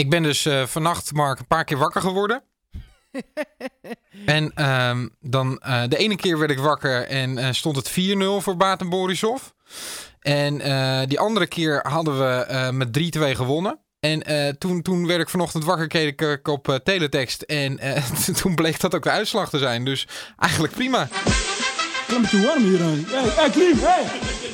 Ik ben dus uh, vannacht, Mark, een paar keer wakker geworden. en um, dan uh, de ene keer werd ik wakker en uh, stond het 4-0 voor Baten Borisov. En die andere keer hadden we met 3-2 gewonnen. En toen, toen werd ik vanochtend wakker, keek ik op teletext. En toen bleek dat ook de uitslag te zijn. Dus eigenlijk prima. Klim te warm hier aan. Hey, hey Klim, hey.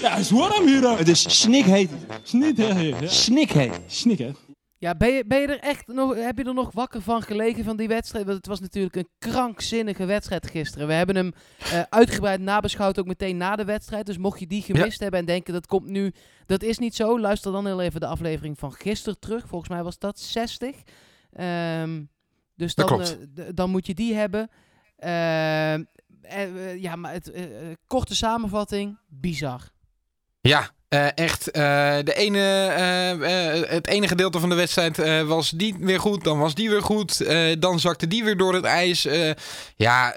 Ja, het is warm hier aan. Het is snikheet. Snikheet. Snikheet. Snikheet. Ja, ben je, ben je er echt nog, heb je er nog wakker van gelegen van die wedstrijd? Want het was natuurlijk een krankzinnige wedstrijd gisteren. We hebben hem uh, uitgebreid nabeschouwd, ook meteen na de wedstrijd. Dus mocht je die gemist hebben en denken dat komt nu, dat is niet zo. Luister dan heel even de aflevering van gisteren terug. Volgens mij was dat 60. Um, dus dan, uh, dan moet je die hebben. Uh, ja, maar het, korte samenvatting, bizar. Ja, uh, echt, uh, de ene, uh, het ene gedeelte van de wedstrijd was die weer goed, dan was die weer goed, dan zakte die weer door het ijs. ja,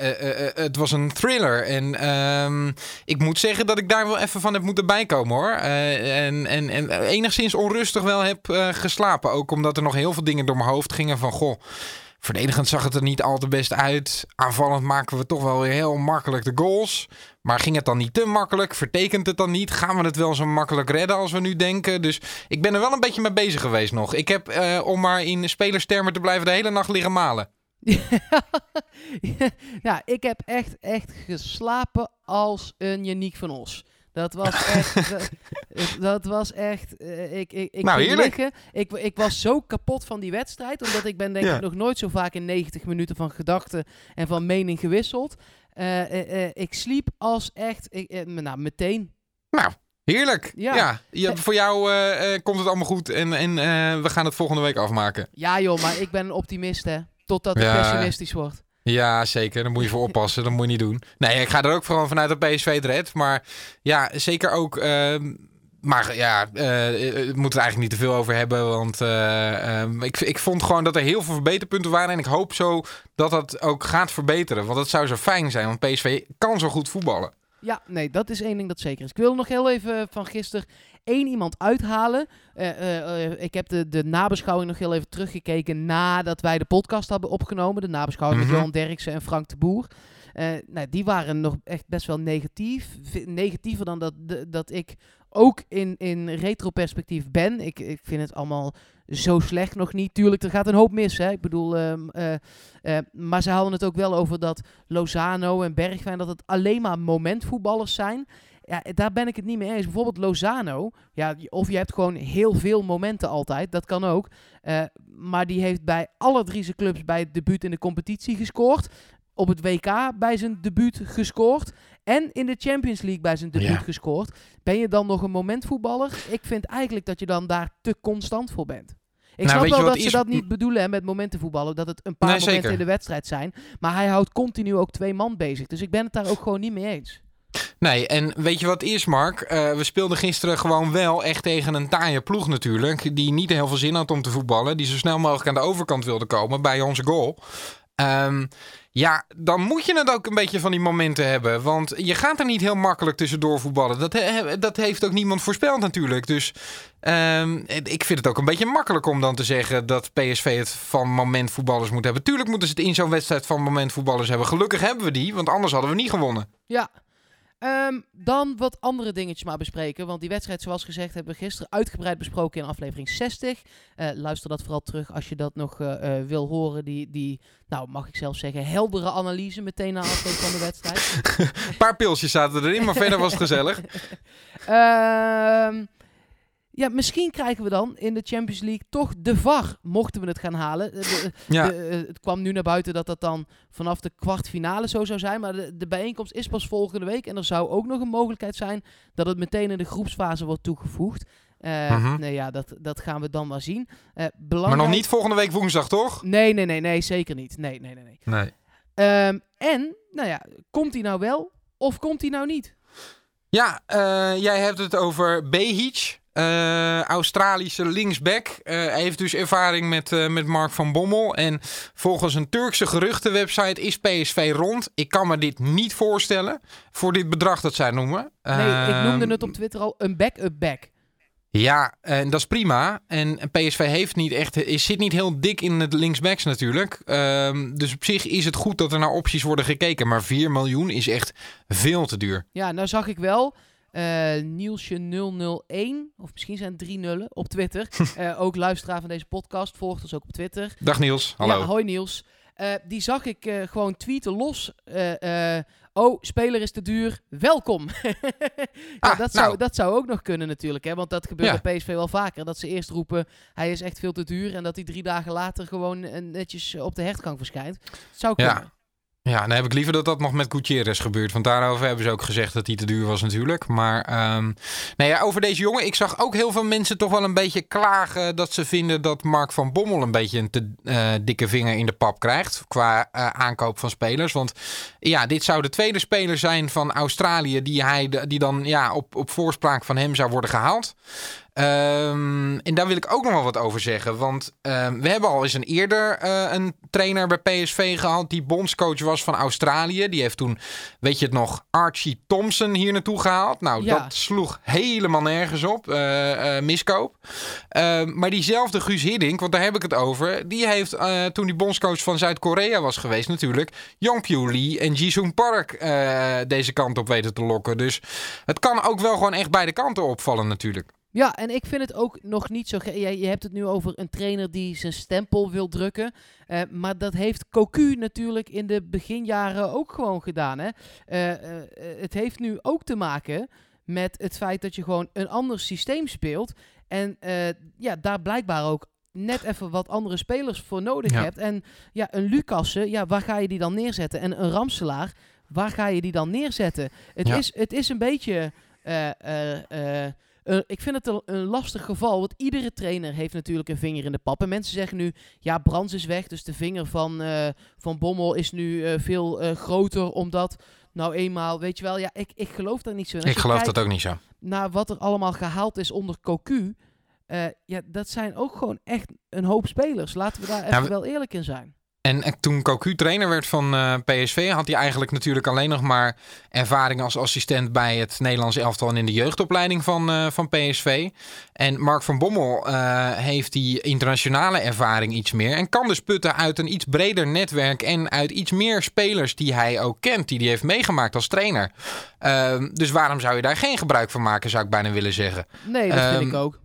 het was een thriller. En ehm, ik moet zeggen dat ik daar wel even van heb moeten bijkomen hoor. en, en, en enigszins onrustig wel heb geslapen. Ook omdat er nog heel veel dingen door mijn hoofd gingen van goh. Verdedigend zag het er niet al te best uit. Aanvallend maken we toch wel weer heel makkelijk de goals. Maar ging het dan niet te makkelijk? Vertekent het dan niet? Gaan we het wel zo makkelijk redden als we nu denken? Dus ik ben er wel een beetje mee bezig geweest nog. Ik heb, uh, om maar in spelerstermen te blijven, de hele nacht liggen malen. ja, ik heb echt, echt geslapen als een Janiek van Os. Dat was echt. dat, dat, was echt. Uh, ik, ik, ik, nou, liggen. Ik, ik was zo kapot van die wedstrijd. Omdat ik ben denk ik nog nooit zo vaak in 90 minuten van gedachten en van mening gewisseld. Uh, ik sliep als echt. Ik, nou, meteen. Nou, Heerlijk. Ja. ja. voor jou komt het allemaal goed en, en we gaan het volgende week afmaken. Ja joh, maar ik ben een optimist hè. Totdat het pessimistisch wordt. Ja, zeker. Daar moet je voor oppassen. Dat moet je niet doen. Nee, ik ga er ook vooral vanuit dat PSV het redt. Maar ja, zeker ook... Maar ja, uh, we moeten er eigenlijk niet te veel over hebben. Want uh, ik, ik vond gewoon dat er heel veel verbeterpunten waren. En ik hoop zo dat dat ook gaat verbeteren. Want dat zou zo fijn zijn. Want PSV kan zo goed voetballen. Ja, nee, dat is één ding dat zeker is. Ik wil nog heel even van gisteren één iemand uithalen. Uh, uh, ik heb de, de nabeschouwing nog heel even teruggekeken nadat wij de podcast hebben opgenomen. De nabeschouwing met mhm. Johan Derksen en Frank de Boer. nou, die waren nog echt best wel negatief. Negatiever dan dat, dat ik ook in, in retroperspectief ben. Ik, ik vind het allemaal zo slecht nog niet. Tuurlijk, er gaat een hoop mis. Hè? Ik bedoel, um, uh, uh, maar ze hadden het ook wel over dat Lozano en Bergwijn... dat het alleen maar momentvoetballers zijn. Ja, daar ben ik het niet mee eens. Bijvoorbeeld Lozano. Ja, of je hebt gewoon heel veel momenten altijd. Dat kan ook. Uh, maar die heeft bij alle drie zijn clubs bij het debuut in de competitie gescoord. Op het WK bij zijn debuut gescoord. En in de Champions League bij zijn debuut gescoord. Ben je dan nog een momentvoetballer? Ik vind eigenlijk dat je dan daar te constant voor bent. Ik nou, snap wel dat ze dat niet bedoelen hè, met momentenvoetballen. Dat het een paar momenten in de wedstrijd zijn. Maar hij houdt continu ook twee man bezig. Dus ik ben het daar ook gewoon niet mee eens. Nee, en weet je wat is, Mark? Uh, we speelden gisteren gewoon wel echt tegen een taaie ploeg natuurlijk. Die niet heel veel zin had om te voetballen. Die zo snel mogelijk aan de overkant wilde komen bij onze goal. Um, ja, dan moet je het ook een beetje van die momenten hebben. Want je gaat er niet heel makkelijk tussendoor voetballen. Dat, dat heeft ook niemand voorspeld natuurlijk. Dus um, ik vind het ook een beetje makkelijk om dan te zeggen dat PSV het van momentvoetballers moet hebben. Tuurlijk moeten ze het in zo'n wedstrijd van momentvoetballers hebben. Gelukkig hebben we die, want anders hadden we niet gewonnen. Ja, Um, dan wat andere dingetjes maar bespreken. Want die wedstrijd, zoals gezegd, hebben we gisteren uitgebreid besproken in aflevering 60. Uh, eh, luister dat vooral terug als je dat nog uh, uh, wil horen. Die, die, nou mag ik zelf zeggen, heldere analyse meteen na afloop van de wedstrijd. Een paar pilsjes zaten erin, maar verder was het gezellig. Ehm ja, misschien krijgen we dan in de Champions League toch de VAR, mochten we het gaan halen. De, ja. Eh, het kwam nu naar buiten dat dat dan vanaf de kwartfinale zo zou zijn. Maar de, de, bijeenkomst is pas volgende week. En er zou ook nog een mogelijkheid zijn dat het meteen in de groepsfase wordt toegevoegd. Uh, Nee, ja, dat, dat gaan we dan maar zien. Uh, belangrijk... Maar nog niet volgende week woensdag, toch? Nee, nee, nee, nee, zeker niet. Nee, nee, nee. nee. nee. Um, en, nou ja, komt hij nou wel of komt hij nou niet? Ja, jij hebt het over Behic. Uh, Australische linksback. Uh, heeft dus ervaring met, uh, met Mark van Bommel. En volgens een Turkse geruchtenwebsite is PSV rond. Ik kan me dit niet voorstellen voor dit bedrag dat zij noemen. Nee, ik noemde het op Twitter al een back-up back. Ja, en dat is prima. En PSV heeft niet echt, is, zit niet heel dik in het linksbacks natuurlijk. Ehm, dus op zich is het goed dat er naar opties worden gekeken. Maar 4 miljoen is echt veel te duur. Ja, nou zag ik wel. Eh Nielsje 001, of misschien zijn het drie nullen, op Twitter. Eh, ook luisteraar van deze podcast, volgt ons ook op Twitter. Dag Niels, hallo. Ja, hoi Niels. Eh, die zag ik gewoon tweeten los. Oh, speler is te duur, welkom. ja, Ah, dat, zou, nou. dat zou ook nog kunnen natuurlijk. Hè? Want dat gebeurt Ja. bij PSV wel vaker. Dat ze eerst roepen, hij is echt veel te duur. En dat hij drie dagen later gewoon netjes op de hertgang verschijnt. zou Ja. kunnen. Ja, dan heb ik liever dat dat nog met Gutierrez gebeurt. Want daarover hebben ze ook gezegd dat hij te duur was natuurlijk. Maar ehm, nou ja, over deze jongen. Ik zag ook heel veel mensen toch wel een beetje klagen... dat ze vinden dat Mark van Bommel een beetje een te eh, dikke vinger in de pap krijgt... qua eh, aankoop van spelers. Want ja, dit zou de tweede speler zijn van Australië... die, hij, die dan ja, op, op voorspraak van hem zou worden gehaald. Ehm, en daar wil ik ook nog wel wat over zeggen. Want ehm, we hebben al eens een eerder eh, een trainer bij PSV gehad. die bondscoach was van Australië. Die heeft toen, weet je het nog, Archie Thompson hier naartoe gehaald. Nou, Ja. dat sloeg helemaal nergens op. eh, eh, miskoop. Ehm, maar diezelfde Guus Hiddink, want daar heb ik het over. die heeft toen die bondscoach van Zuid-Korea was geweest, natuurlijk. Yongpyu Lee en Jisung Park deze kant op weten te lokken. Dus het kan ook wel gewoon echt beide kanten opvallen, natuurlijk. Ja, en ik vind het ook nog niet zo... Je, je hebt het nu over een trainer die zijn stempel wil drukken. Eh, maar dat heeft Cocu natuurlijk in de beginjaren ook gewoon gedaan. Hè? Eh, eh, het heeft nu ook te maken met het feit dat je gewoon een ander systeem speelt. En ja, daar blijkbaar ook net even wat andere spelers voor nodig Ja. hebt. En ja, een Lucassen, ja, waar ga je die dan neerzetten? En een Ramselaar, waar ga je die dan neerzetten? Het, Ja. is, het is een beetje... eh, ik vind het een, een lastig geval, want iedere trainer heeft natuurlijk een vinger in de pap. En mensen zeggen nu, ja, Brands is weg, dus de vinger van, eh, van Bommel is nu eh, veel groter, omdat, nou eenmaal, weet je wel, ja, ik, ik geloof daar niet zo Ik geloof dat ook niet zo. Naar wat er allemaal gehaald is onder Cocu, ja, dat zijn ook gewoon echt een hoop spelers. Laten we daar even we- wel eerlijk in zijn. En, en toen Cocu trainer werd van eh, PSV, had hij eigenlijk natuurlijk alleen nog maar ervaring als assistent bij het Nederlands elftal en in de jeugdopleiding van, eh, van PSV. En Mark van Bommel eh, heeft die internationale ervaring iets meer. En kan dus putten uit een iets breder netwerk en uit iets meer spelers die hij ook kent, die hij heeft meegemaakt als trainer. Ehm, dus waarom zou je daar geen gebruik van maken, zou ik bijna willen zeggen. Nee, dat vind Ehm, ik ook.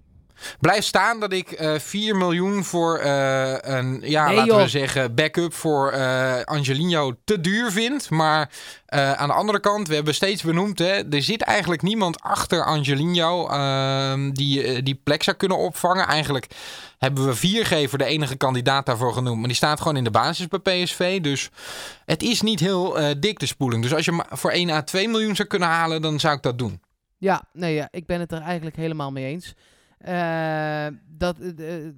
Blijf staan dat ik eh 4 miljoen voor eh, een, ja, Nee, laten we zeggen, backup voor eh Angelino te duur vind. Maar aan de andere kant, we hebben steeds benoemd, hè, er zit eigenlijk niemand achter Angelino ehm, die die plek zou kunnen opvangen. Eigenlijk hebben we Viergever de enige kandidaat daarvoor genoemd. Maar die staat gewoon in de basis bij PSV. Dus het is niet heel dik de spoeling. Dus als je voor 1 à 2 miljoen zou kunnen halen, dan zou ik dat doen. Ja, nee, ja, ik ben het er eigenlijk helemaal mee eens. Eh, dat, eh, eh,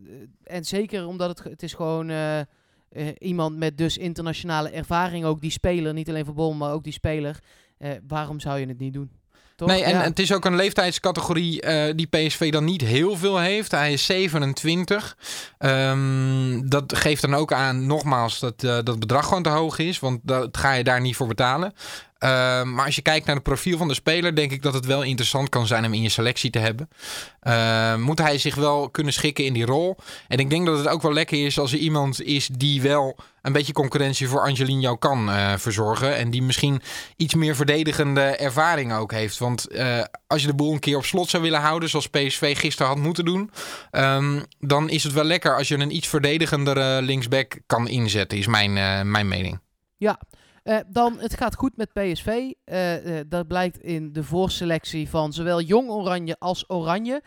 en zeker omdat het, het is gewoon iemand met dus internationale ervaring, ook die speler, niet alleen voor Bol, maar ook die speler. Waarom zou je het niet doen? Toch? Nee, en Ja. het is ook een leeftijdscategorie die PSV dan niet heel veel heeft. Hij is 27. Ehm, dat geeft dan ook aan, nogmaals, dat eh, dat bedrag gewoon te hoog is. Want dat ga je daar niet voor betalen. Ehm, maar als je kijkt naar het profiel van de speler, denk ik dat het wel interessant kan zijn om in je selectie te hebben. Ehm, moet hij zich wel kunnen schikken in die rol? En ik denk dat het ook wel lekker is als er iemand is die wel een beetje concurrentie voor Angelino kan eh, verzorgen. En die misschien iets meer verdedigende ervaring ook heeft. Want eh, als je de boel een keer op slot zou willen houden, zoals PSV gisteren had moeten doen, ehm, dan is het wel lekker als je een iets verdedigendere linksback kan inzetten, is mijn, eh, mijn mening. Ja, eh, dan het gaat goed met PSV. Eh, eh, dat blijkt in de voorselectie van zowel Jong Oranje als Oranje.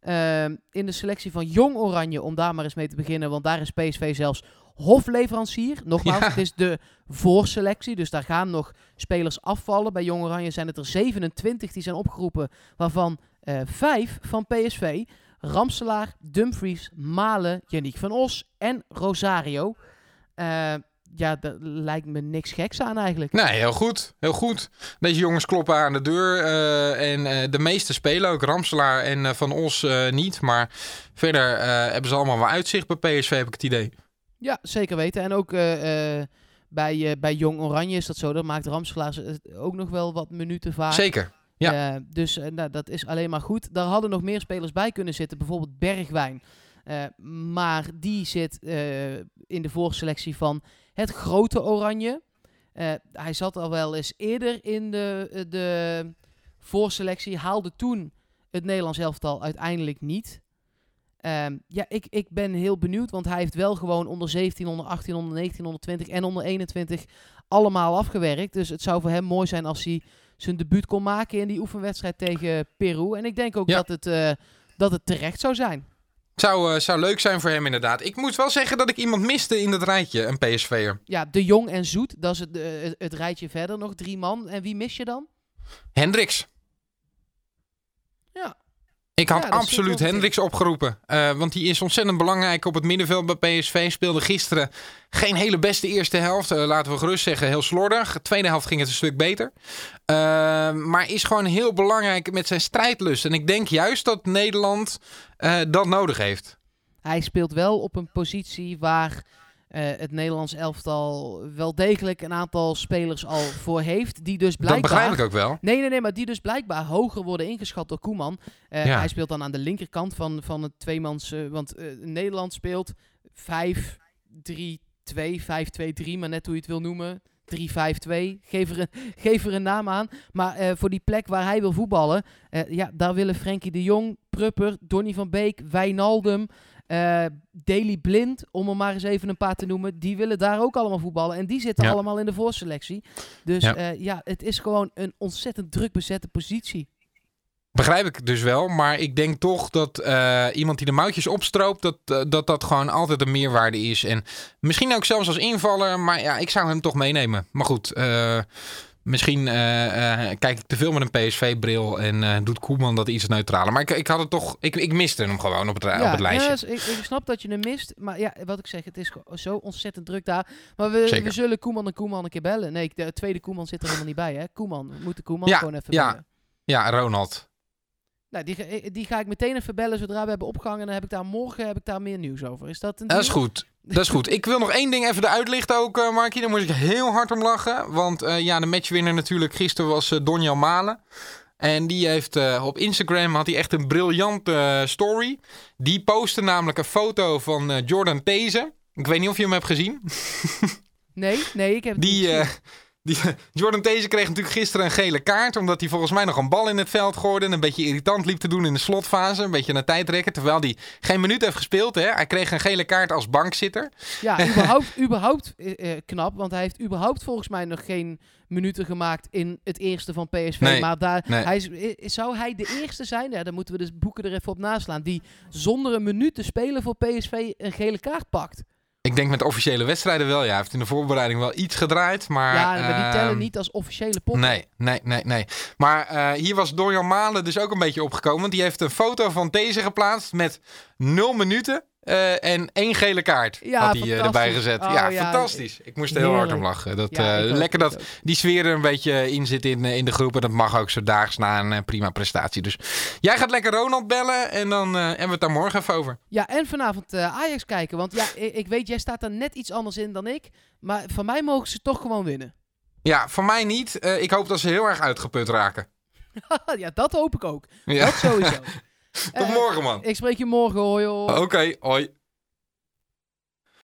Ehm, in de selectie van Jong Oranje, om daar maar eens mee te beginnen, want daar is PSV zelfs hofleverancier. Nogmaals, Ja. het is de voorselectie, dus daar gaan nog spelers afvallen. Bij Jong Oranje zijn het er 27 die zijn opgeroepen, waarvan vijf van PSV. Ramselaar, Dumfries, Malen, Yannick van Os en Rosario. Ja, daar lijkt me niks geks aan eigenlijk. Nee, heel goed. Heel goed. Deze jongens kloppen aan de deur. eh, en eh, de meeste spelen ook. Ramselaar en eh, Van Os niet. Maar verder hebben ze allemaal wel uitzicht bij PSV, heb ik het idee. Ja, zeker weten. En ook bij, bij Jong Oranje is dat zo. Daar maakt Ramselaar ook nog wel wat minuten vaak. Zeker. Ja. Dus nou, dat is alleen maar goed. Daar hadden nog meer spelers bij kunnen zitten. Bijvoorbeeld Bergwijn. Maar die zit in de voorselectie van het grote Oranje. Eh, hij zat al wel eens eerder in de, eh, de voorselectie. Haalde toen het Nederlands elftal uiteindelijk niet. Ehm, ja, ik, ik ben heel benieuwd. Want hij heeft wel gewoon onder 17, onder 18, onder 19, onder 20 en onder 21 allemaal afgewerkt. Dus het zou voor hem mooi zijn als hij zijn debuut kon maken in die oefenwedstrijd tegen Peru. En ik denk ook Ja. dat, het, eh, dat het terecht zou zijn. Zou, eh, zou leuk zijn voor hem inderdaad. Ik moet wel zeggen dat ik iemand miste in dat rijtje, een PSV'er. Ja, De Jong en Zoet, dat is het, eh, het, het rijtje verder nog. Drie man. En wie mis je dan? Hendricks. Ja. Ik had Ja, absoluut. Hendricks opgeroepen. eh, want die is ontzettend belangrijk op het middenveld bij PSV. Speelde gisteren geen hele beste eerste helft. eh, laten we gerust zeggen, heel slordig. Tweede helft ging het een stuk beter. Eh, maar is gewoon heel belangrijk met zijn strijdlust. En ik denk juist dat Nederland dat nodig heeft. Hij speelt wel op een positie waar het Nederlands elftal wel degelijk een aantal spelers al voor heeft. Die dus blijkbaar... Dat begrijp ik ook wel. Nee, nee, nee, maar die dus blijkbaar hoger worden ingeschat door Koeman. Eh, Ja. Hij speelt dan aan de linkerkant van, van het tweemans... eh, want eh, Nederland speelt 5, 3, 2, 5, 2, 3, maar net hoe je het wil noemen. 3, 5, 2. Geef er een, geef er een naam aan. Maar eh, voor die plek waar hij wil voetballen, eh, ja, daar willen Frenkie de Jong, Prupper, Donny van Beek, Wijnaldum, eh Daily Blind, om er maar eens even een paar te noemen, die willen daar ook allemaal voetballen. En die zitten Ja. allemaal in de voorselectie. Dus Ja. ja. ja, het is gewoon een ontzettend druk bezette positie. Begrijp ik dus wel, maar ik denk toch dat eh, iemand die de mouwtjes opstroopt, dat, eh, dat dat gewoon altijd een meerwaarde is. En misschien ook zelfs als invaller, maar ja, ik zou hem toch meenemen. Maar goed, eh, misschien eh, eh, kijk ik te veel met een PSV-bril en eh, doet Koeman dat iets neutraler. Maar ik, ik had het toch, ik, ik miste hem gewoon op het, op het lijstje. ja, dus ik, ik snap dat je hem mist. Maar ja, wat ik zeg, het is zo ontzettend druk daar. Maar we, Zeker. we zullen Koeman en Koeman een keer bellen. Nee, de tweede Koeman zit er helemaal niet bij, hè? Koeman, we moeten Koeman Ja, gewoon even ja. bellen. Ja, Ronald. Nou, die, ga- die ga ik meteen even bellen zodra we hebben opgehangen. En dan heb ik daar morgen heb ik daar meer nieuws over. Is dat een Dat is goed. Dat is goed. Ik wil nog één ding even eruit lichten ook, eh Markie. Daar moest ik heel hard om lachen. Want eh, ja, de matchwinner natuurlijk gisteren was eh Donjan Malen. En die heeft eh, op Instagram had hij echt een briljante eh, story. Die postte namelijk een foto van eh, Jordan These. Ik weet niet of je hem hebt gezien. Nee, nee, ik heb het niet Die, eh, Jordan These kreeg natuurlijk gisteren een gele kaart. Omdat hij volgens mij nog een bal in het veld gooide. En een beetje irritant liep te doen in de slotfase. Een beetje naar tijd rekken. Terwijl hij geen minuut heeft gespeeld. Hè. Hij kreeg een gele kaart als bankzitter. Ja, überhaupt, überhaupt eh, eh, knap. Want hij heeft überhaupt volgens mij nog geen minuten gemaakt in het eerste van PSV. Nee, maar daar, nee. hij is, i- zou hij de eerste zijn? Ja, dan moeten we dus boeken er even op naslaan. Die zonder een minuut te spelen voor PSV een gele kaart pakt. Ik denk met officiële wedstrijden wel. Ja, hij heeft in de voorbereiding wel iets gedraaid. Maar, ja, maar die tellen ehm, niet als officiële pot. Nee, nee, nee, nee. Maar eh, hier was Dorian Malen dus ook een beetje opgekomen. Want die heeft een foto van deze geplaatst met nul minuten eh, en één gele kaart. Ja, had hij eh, erbij gezet. Oh, ja, ja, fantastisch. Ik moest er heel hard om lachen. Dat, Ja, eh, lekker dat die sfeer er een beetje in zit in, in de groep. En dat mag ook zo daags na een prima prestatie. Dus jij gaat lekker Ronald bellen en dan eh, hebben we het daar morgen even over. Ja, en vanavond Ajax kijken. Want ja, ik, ik weet, jij staat er net iets anders in dan ik. Maar van mij mogen ze toch gewoon winnen. Ja, voor mij niet. Ik hoop dat ze heel erg uitgeput raken. ja, dat hoop ik ook. Ja. Dat sowieso. Tot Eh, morgen, man. Ik spreek je morgen, hoi hoi. Oké, hoi.